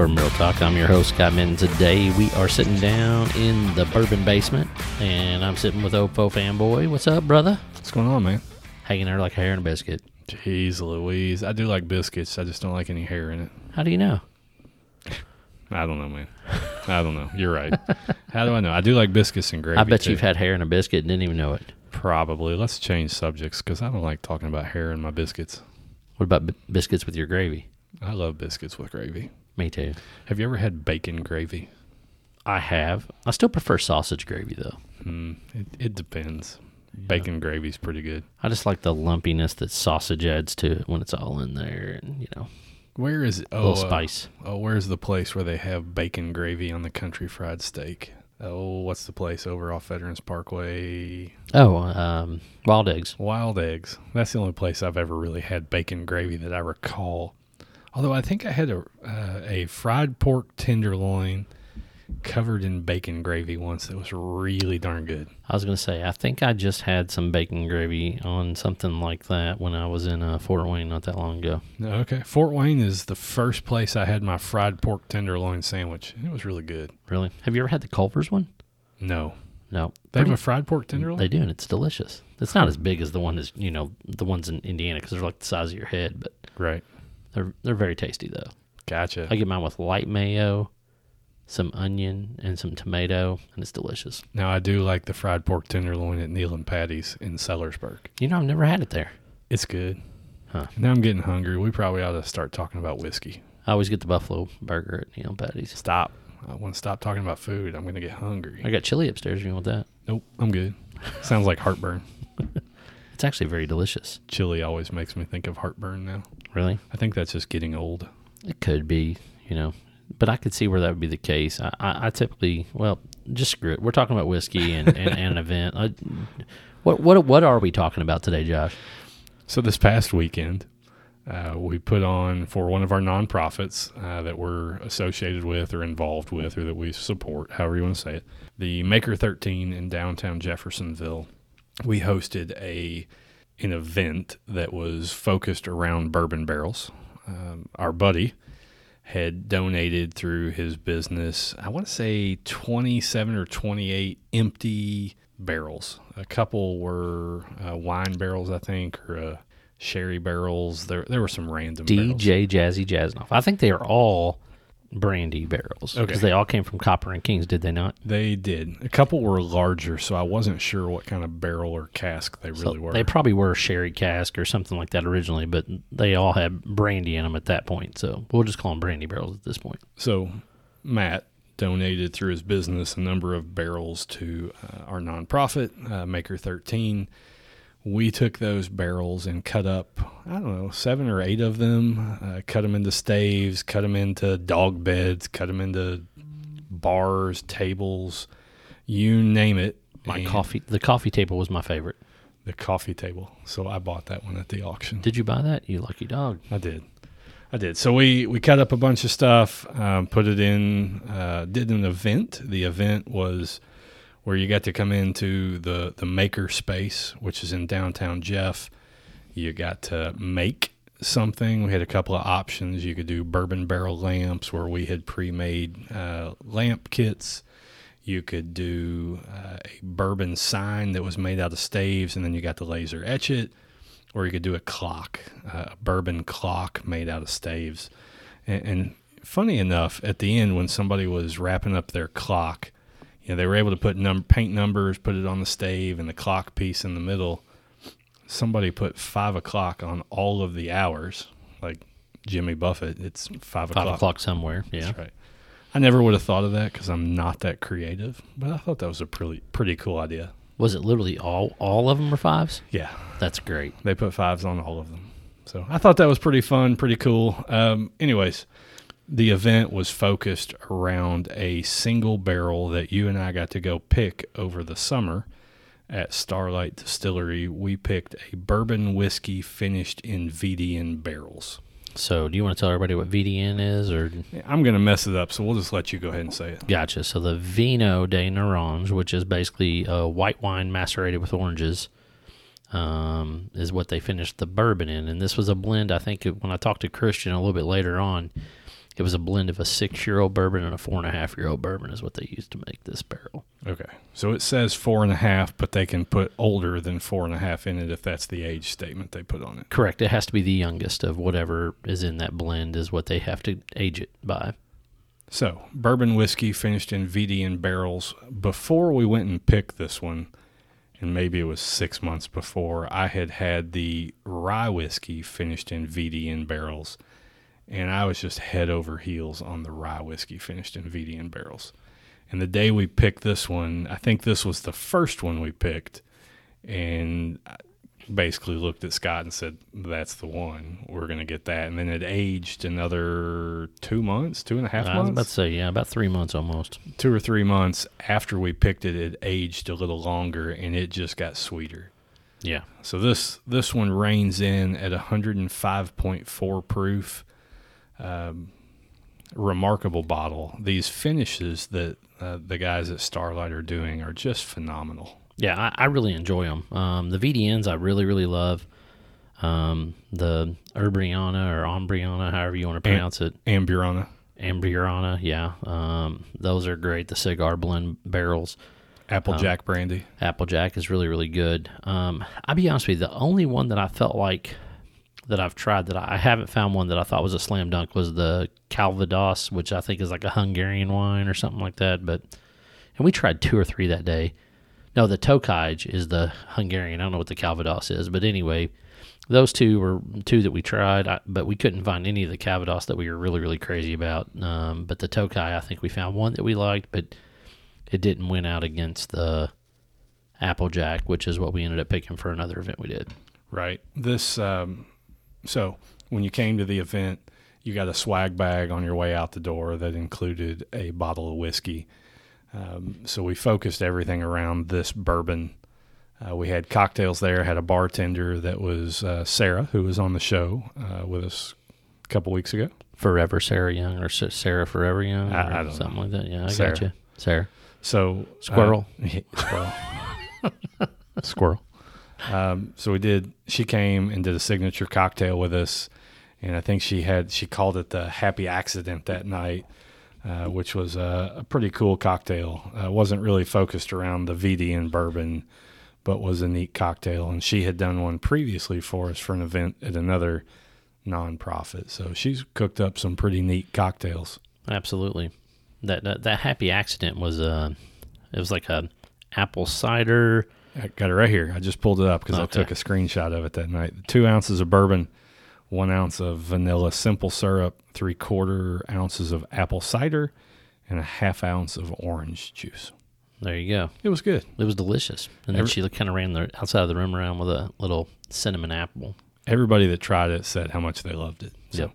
Bourbon Real Talk. I'm your host, Scott Minton. Today we are sitting down in the bourbon basement, and I'm sitting with Ofo Fanboy. What's up, brother? What's going on, man? Hanging there like hair in a biscuit. Jeez Louise. I do like biscuits. I just don't like any hair in it. How do you know? I don't know, man. I don't know. You're right. How do I know? I do like biscuits and gravy. I bet too. you've had hair in a biscuit and didn't even know it. Probably. Let's change subjects because I don't like talking about hair in my biscuits. What about b- biscuits with your gravy? I love biscuits with gravy. Me too. Have you ever had bacon gravy? I have. I still prefer sausage gravy though. Hmm. It, it depends. Bacon gravy's pretty good. I just like the lumpiness that sausage adds to it when it's all in there, and you know, Where is it? Oh, little uh, spice. oh, where's the place where they have bacon gravy on the country fried steak? Oh, what's the place over off Veterans Parkway? Oh, um, wild eggs. Wild eggs. That's the only place I've ever really had bacon gravy that I recall. Although I think I had a uh, a fried pork tenderloin covered in bacon gravy once that was really darn good. I was gonna say, I think I just had some bacon gravy on something like that when I was in uh, Fort Wayne not that long ago. Okay, Fort Wayne is the first place I had my fried pork tenderloin sandwich. And it was really good. Really? Have you ever had the Culver's one? No, No. they have a fried pork tenderloin. They do, and it's delicious. It's not as big as the one as you know the ones in Indiana because they're like the size of your head, but right. they're they're very tasty though. Gotcha. I get mine with light mayo, some onion, and some tomato, and it's delicious. now I do like the fried pork tenderloin at Neil and Patty's in Sellersburg. You know, I've never had it there. It's good. Huh. Now I'm getting hungry. We probably ought to start talking about whiskey. I always get the buffalo burger at Neil and Patty's. Stop. I want to stop talking about food. I'm going to get hungry. I got chili upstairs. If you want that? Nope, I'm good. Sounds like heartburn. It's actually very delicious. Chili always makes me think of heartburn now. Really. I think that's just getting old. It could be, you know, but I could see where that would be the case. I, I, I typically, well, just screw it. We're talking about whiskey and, and, and an event. I, what what what are we talking about today, Josh? So this past weekend, uh, we put on for one of our nonprofits uh, that we're associated with or involved with or that we support, however you want to say it, the Maker 13 in downtown Jeffersonville. We hosted a an event that was focused around bourbon barrels. Um, our buddy had donated through his business, I want to say 27 or 28 empty barrels. A couple were uh, wine barrels, I think, or uh, sherry barrels. There, there were some random barrels. DJ Jazzy Jaznoff. I think they are all brandy barrels because Okay. they all came from Copper and Kings, did they not? They did. A couple were larger, so I wasn't sure what kind of barrel or cask they So really were. They probably were sherry cask or something like that originally, but they all had brandy in them at that point. So we'll just call them brandy barrels at this point. So Matt donated through his business a number of barrels to uh, our nonprofit, uh, Maker 13. We took those barrels and cut up, I don't know, seven or eight of them, uh, cut them into staves, cut them into dog beds, cut them into bars, tables, you name it. My And coffee, the coffee table was my favorite. The coffee table. So I bought that one at the auction. Did you buy that? You lucky dog. I did. I did. So we we cut up a bunch of stuff, um, put it in, uh, did an event. The event was where you got to come into the the maker space, which is in downtown Jeff. You got to make something. We had a couple of options. You could do bourbon barrel lamps, where we had pre-made uh, lamp kits. You could do uh, a bourbon sign that was made out of staves, and then you got to laser etch it or you could do a clock, uh, a bourbon clock made out of staves. And, and funny enough, at the end when somebody was wrapping up their clock, you know, they were able to put num- paint numbers, put it on the stave, and the clock piece in the middle. Somebody put five o'clock on all of the hours, like Jimmy Buffett. It's five, Five o'clock. o'clock somewhere. Yeah. That's right. I never would have thought of that because I'm not that creative, but I thought that was a pretty pretty cool idea. Was it literally all all of them were fives? Yeah, That's great. They put fives on all of them. So I thought that was pretty fun, pretty cool. Um, anyways, the event was focused around a single barrel that you and I got to go pick over the summer at Starlight Distillery. We picked a bourbon whiskey finished in VDN barrels. So, do you want to tell everybody what VDN is, or I'm going to mess it up, so we'll just let you go ahead and say it. gotcha? So, the Vino de Naranja, which is basically a white wine macerated with oranges, um, is what they finished the bourbon in. And this was a blend. I think when I talked to Christian a little bit later on, It was a blend of a six year old bourbon and a four and a half year old bourbon, is what they used to make this barrel. Okay. So it says four and a half, but they can put older than four and a half in it if that's the age statement they put on it. Correct. It has to be the youngest of whatever is in that blend, is what they have to age it by. So, bourbon whiskey finished in VDN barrels. Before we went and picked this one, and maybe it was six months before, I had had the rye whiskey finished in VDN barrels. And I was just head over heels on the rye whiskey finished in VD barrels. And the day we picked this one, I think this was the first one we picked. And I basically looked at Scott and said, That's the one. We're going to get that. And then it aged another two months, two and a half I was months about to say, yeah, about three months almost. two or three months after we picked it, it aged a little longer and it just got sweeter. Yeah. So this this one reigns in at 105.4 proof. Um, remarkable bottle. These finishes that uh, the guys at Starlight are doing are just phenomenal. Yeah, I, I really enjoy them. Um, the VDNs I really, really love. Um, the Urbriana or Ombriana, however you want to pronounce it. Amburana, Ambriana, yeah. Um, those are great. The cigar blend barrels. Applejack brandy. Applejack is really, really good. Um, I'll be honest with you, the only one that I felt like that I've tried that I, haven't found one that I thought was a slam dunk was the Calvados, which I think is like a Hungarian wine or something like that. But and we tried two or three that day. No, the Tokaj is the Hungarian. I don't know what the Calvados is, but anyway, those two were two that we tried, I, but we couldn't find any of the Calvados that we were really, really crazy about. Um, but the Tokai, I think we found one that we liked, but it didn't win out against the Applejack, which is what we ended up picking for another event we did. Right. This um, so when you came to the event, you got a swag bag on your way out the door that included a bottle of whiskey. Um, so we focused everything around this bourbon. Uh, we had cocktails there. Had a bartender that was uh, Sarah, who was on the show uh, with us a couple weeks ago. Forever Sarah Young or Sarah Forever Young or I- I don't something like that. Yeah, I Sarah. got you. Sarah. So uh, Squirrel. squirrel. Squirrel. Um, so we did. She came and did a signature cocktail with us, and I think she had she called it the Happy Accident that night, uh, which was a, a pretty cool cocktail. Uh, wasn't really focused around the VDN bourbon, but was a neat cocktail. And she had done one previously for us for an event at another nonprofit. So she's cooked up some pretty neat cocktails. Absolutely. That, that that happy accident was uh it was like a apple cider. I got it right here. I just pulled it up because I took a screenshot of it that night. Two ounces of bourbon, one ounce of vanilla simple syrup, three quarter ounces of apple cider, and a half ounce of orange juice. There you go. It was good. It was delicious. And then Every- she kind of ran the outside of the room around with a little cinnamon apple. Everybody that tried it said how much they loved it. So Yep.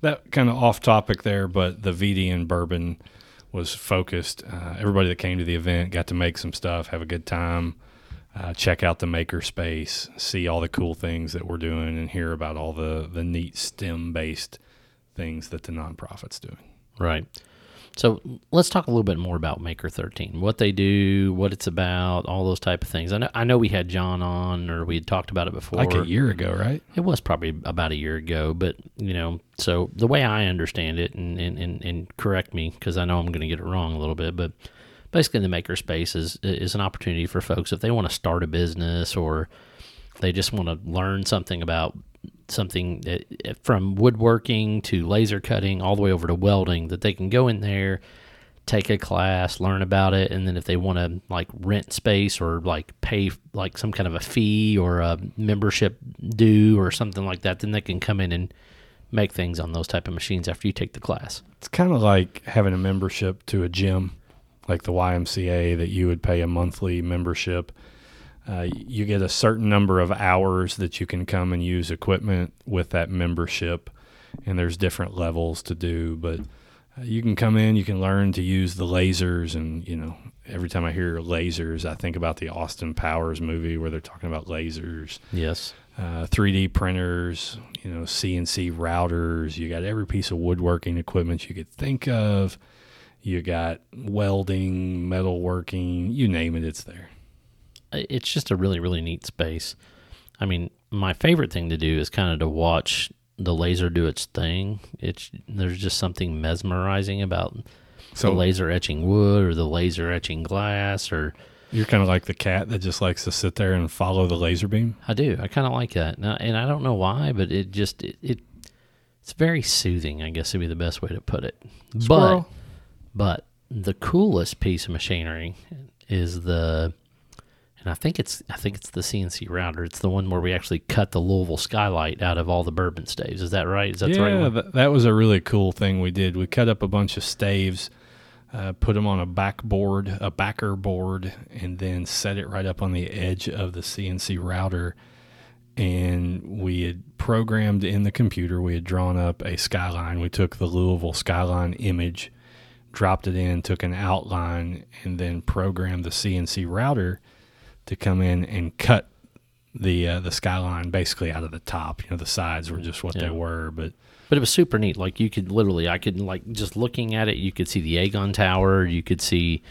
that kind of off topic there, but the VDN bourbon was focused. Uh, everybody that came to the event got to make some stuff, have a good time, uh, check out the makerspace, see all the cool things that we're doing, and hear about all the the neat STEM based things that the nonprofit's doing. Right. So let's talk a little bit more about Maker 13, what they do, what it's about, all those type of things. I know, I know we had John on, or we had talked about it before. Like a year ago, right? It was probably about a year ago, but you know, so the way I understand it, and and, and, and correct me because I know I'm going to get it wrong a little bit, but basically the makerspace is is an opportunity for folks if they want to start a business or they just want to learn something about something that, from woodworking to laser cutting all the way over to welding that they can go in there take a class learn about it and then if they want to like rent space or like pay like some kind of a fee or a membership due or something like that then they can come in and make things on those type of machines after you take the class. It's kind of like having a membership to a gym, like the YMCA, that you would pay a monthly membership. Uh, you get a certain number of hours that you can come and use equipment with that membership, and there's different levels to do. But uh, you can come in, you can learn to use the lasers, and you know, every time I hear lasers, I think about the Austin Powers movie where they're talking about lasers yes uh, 3D printers, you know, CNC routers. You got every piece of woodworking equipment you could think of. You got welding, metalworking, you name it, it's there. it's just a really really neat space. I mean, my favorite thing to do is kind of to watch the laser do its thing. It's there's just something mesmerizing about So the laser etching wood or the laser etching glass or you're kind of like the cat that just likes to sit there and follow the laser beam. I do. I kind of like that. Now, and I don't know why, but it just it, it it's very soothing, I guess would be the best way to put it. Squirrel. But but the coolest piece of machinery is the and I think it's I think it's the CNC router. It's the one where we actually cut the Louisville skylight out of all the bourbon staves. Is that right? Is that the right yeah, one? that was a really cool thing we did. We cut up a bunch of staves, uh, put them on a backboard, a backer board, and then set it right up on the edge of the CNC router. And we had programmed in the computer, we had drawn up a skyline. We took the Louisville skyline image, dropped it in, took an outline, and then programmed the CNC router to come in and cut the uh, the skyline basically out of the top. You know, the sides were just what Yeah. they were, but But it was super neat. Like you could literally, I could like just looking at it, you could see the Aegon Tower. You could see,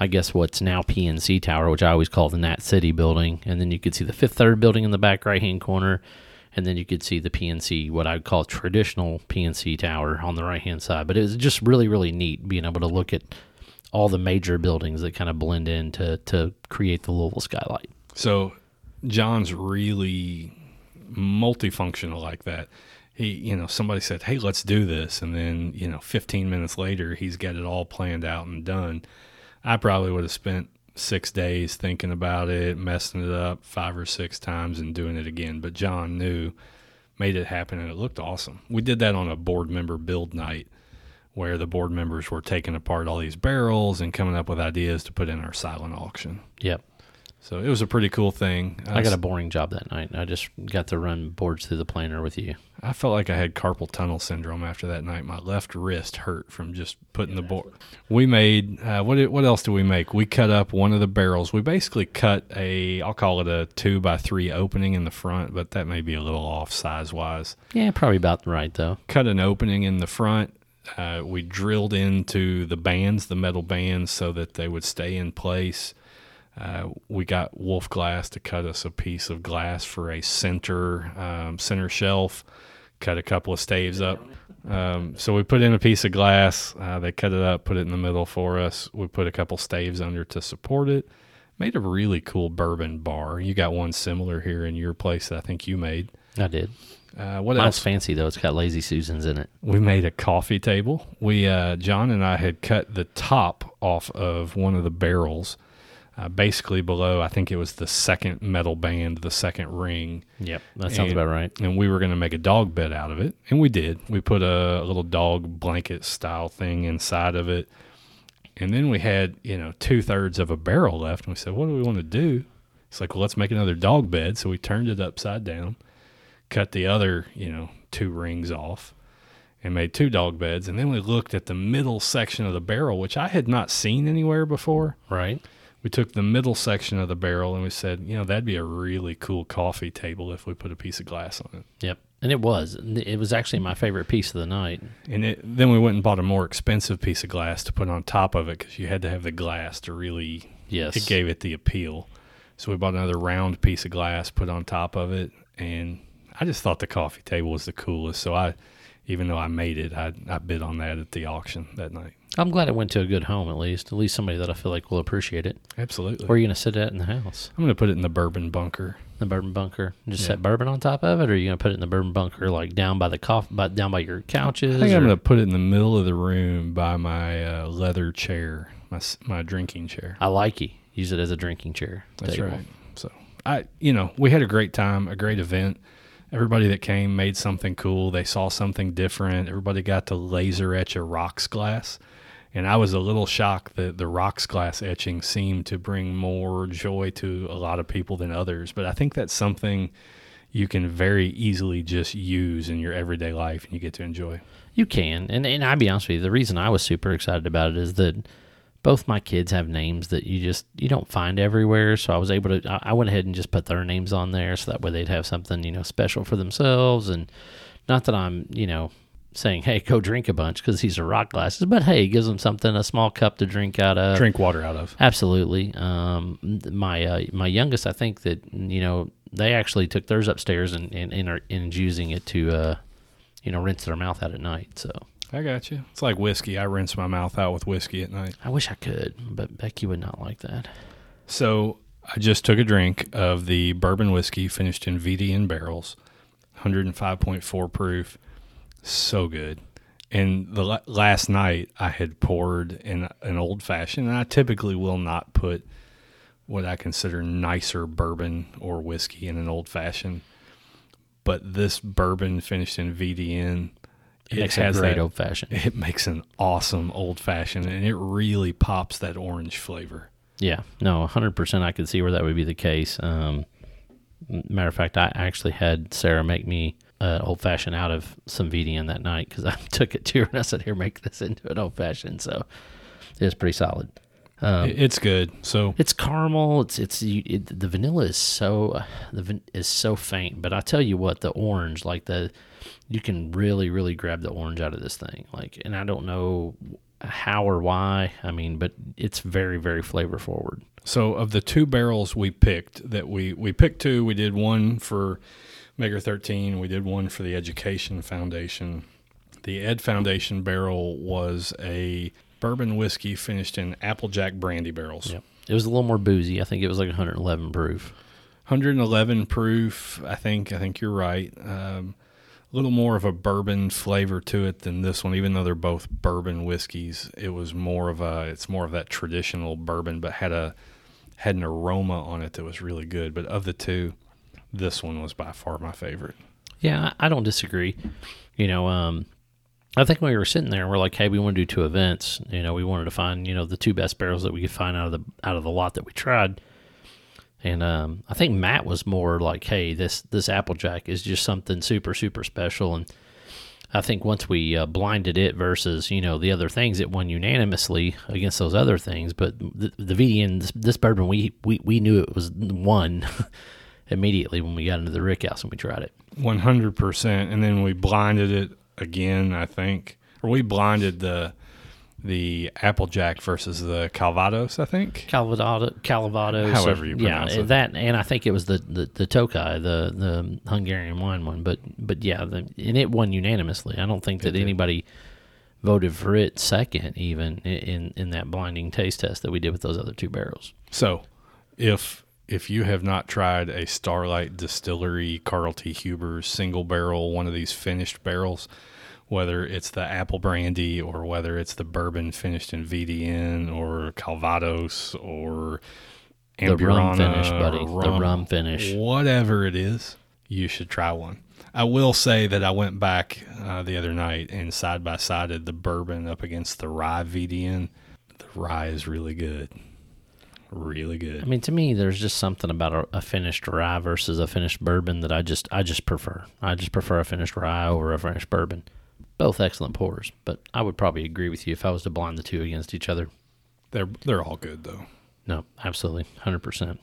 I guess what's now PNC Tower, which I always call the Nat City building, and then you could see the Fifth Third building in the back right hand corner, and then you could see the PNC, what I would call traditional PNC Tower on the right hand side. But it was just really, really neat being able to look at all the major buildings that kind of blend in to to create the Louisville skylight. So John's really multifunctional like that. He, you know, somebody said, "Hey, let's do this," and then you know, 15 minutes later, he's got it all planned out and done. I probably would have spent six days thinking about it, messing it up five or six times, and doing it again. But John knew, made it happen, and it looked awesome. We did that on a board member build night. Where the board members were taking apart all these barrels and coming up with ideas to put in our silent auction. Yep. So it was a pretty cool thing. I got a boring job that night. I just got to run boards through the planer with you. I felt like I had carpal tunnel syndrome after that night. My left wrist hurt from just putting the board. We made uh, what? What else do we make? We cut up one of the barrels. We basically cut a. I'll call it a two by three opening in the front, but that may be a little off size wise. Yeah, probably about right though. Cut an opening in the front. Uh, we drilled into the bands, the metal bands, so that they would stay in place. Uh, we got Wolf Glass to cut us a piece of glass for a center um, center shelf. Cut a couple of staves up. Um, so we put in a piece of glass. Uh, they cut it up, put it in the middle for us. We put a couple staves under to support it. Made a really cool bourbon bar. You got one similar here in your place that I think you made. I did. Uh, what Mine's else? fancy though. It's got lazy susans in it. we made a coffee table. We uh, John and I had cut the top off of one of the barrels, uh, basically below. I think it was the second metal band, the second ring, Yep, that sounds And- about right. and we were going to make a dog bed out of it, and we did. We put a, a little dog blanket style thing inside of it, and then we had you know two thirds of a barrel left, and we said, "What do we want to do?" It's like, well, let's make another dog bed. So we turned it upside down, cut the other you know two rings off, and made two dog beds. And then we looked at the middle section of the barrel, which I had not seen anywhere before. Right. We took the middle section of the barrel and we said, you know, that'd be a really cool coffee table if we put a piece of glass on it. Yep. And it was. It was actually my favorite piece of the night. And it, then we went and bought a more expensive piece of glass to put on top of it because you had to have the glass to really, Yes. it gave it the appeal. So we bought another round piece of glass, put on top of it. And I just thought the coffee table was the coolest. So I, even though I made it, I, I bid on that at the auction that night. I'm glad it went to a good home at least. At least somebody that I feel like will appreciate it. Absolutely. Where are you going to sit at in the house? I'm going to put it in the bourbon bunker. The bourbon bunker. Just Yeah. set bourbon on top of it, or are you going to put it in the bourbon bunker like down by the coffee, by, down by your couches? I think I'm going to put it in the middle of the room by my uh, leather chair, my my drinking chair. I like you. Use it as a drinking chair. That's table. right. So I, you know, we had a great time, a great event. Everybody that came made something cool. They saw something different. Everybody got to laser etch a rocks glass. And I was a little shocked that the rocks glass etching seemed to bring more joy to a lot of people than others. But I think that's something you can very easily just use in your everyday life and you get to enjoy. You can, and and I'll be honest with you. The reason I was super excited about it is that both my kids have names that you just you don't find everywhere. So I was able to. I went ahead and just put their names on there, so that way they'd have something you know special for themselves. And not that I'm you know saying hey go drink a bunch because these are rock glasses, but hey, it gives them something a small cup to drink out of. Drink water out of. Absolutely. Um, my uh, my youngest, I think that you know they actually took theirs upstairs and and, and are and using it to uh, you know, rinse their mouth out at night. So I got you. It's like whiskey. I rinse my mouth out with whiskey at night. I wish I could, but Becky would not like that. So I just took a drink of the bourbon whiskey finished in VDN barrels, 105.4 proof. So good. And the last night I had poured in an old fashioned, and I typically will not put what I consider nicer bourbon or whiskey in an old fashioned. But this bourbon finished in VDN, It, makes a great old fashioned. it makes an awesome old fashioned, and it really pops that orange flavor. Yeah, no, 100% I could see where that would be the case. Um, matter of fact, I actually had Sarah make me uh, old fashioned out of some VDN that night because I took it to her and I said, "Here, make this into an old fashioned." So it's pretty solid. Um, it's good. So it's caramel. It's it's you, it, the vanilla is so the van, is so faint, but I tell you what, the orange, like the, you can really really grab the orange out of this thing. Like, and I don't know how or why. I mean, but it's very very flavor forward. So of the two barrels we picked that we we picked two, we did one for Maker 13, we did one for the Education Foundation. The Ed Foundation barrel was a bourbon whiskey finished in Applejack brandy barrels. Yep. It was a little more boozy. I think it was like 111 proof. 111 proof. I think I think you're right. Um, a little more of a bourbon flavor to it than this one, even though they're both bourbon whiskeys. It was more of a it's more of that traditional bourbon, but had a had an aroma on it that was really good. But of the two, this one was by far my favorite. Yeah, I don't disagree. You know, um, I think when we were sitting there, we're like, hey, we want to do two events. You know, we wanted to find you know the two best barrels that we could find out of the out of the lot that we tried. And um, I think Matt was more like, hey, this this Applejack is just something super super special. And I think once we uh, blinded it versus you know the other things, it won unanimously against those other things. But the, the VDN, this, this bourbon, we, we we knew it was one immediately when we got into the Rick House and we tried it. 100%. And then we blinded it again, I think. Or we blinded the the Applejack versus the Calvados, I think. Calvados, Calvados, However you yeah, pronounce it. that, and I think it was the the, the Tokai, the the Hungarian wine one, but but yeah, the, and it won unanimously. I don't think that anybody voted for it second, even in in that blinding taste test that we did with those other two barrels. So, if if you have not tried a Starlight Distillery Carl T. Huber's single barrel, one of these finished barrels, whether it's the apple brandy or whether it's the bourbon finished in VDN or Calvados or The rum finish, buddy. The rum finish. whatever it is, you should try one. I will say that I went back uh, the other night and side by sided the bourbon up against the rye VDN. The rye is really good, really good. I mean, to me, there's just something about a, a finished rye versus a finished bourbon that I just I just prefer. I just prefer a finished rye over a finished bourbon. Both excellent pours, but I would probably agree with you if I was to blind the two against each other. They're they're all good though. No, absolutely, hundred percent.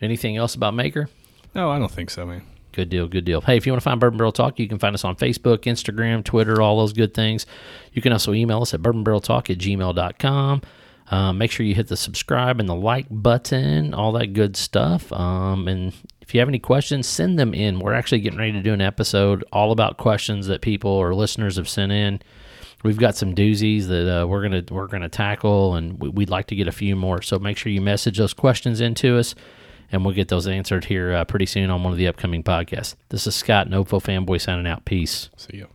Anything else about Maker? No, I don't think so, man. Good deal, good deal. Hey, if you want to find Bourbon Barrel Talk, you can find us on Facebook, Instagram, Twitter, all those good things. You can also email us at bourbonbarreltalk at gmail.com. Um, make sure you hit the subscribe and the like button, all that good stuff. Um, and if you have any questions, send them in. We're actually getting ready to do an episode all about questions that people or listeners have sent in. We've got some doozies that uh, we're gonna we're gonna tackle, and we- we'd like to get a few more. So make sure you message those questions into us, and we'll get those answered here uh, pretty soon on one of the upcoming podcasts. This is Scott, Nopefo fanboy, signing out. Peace. See you.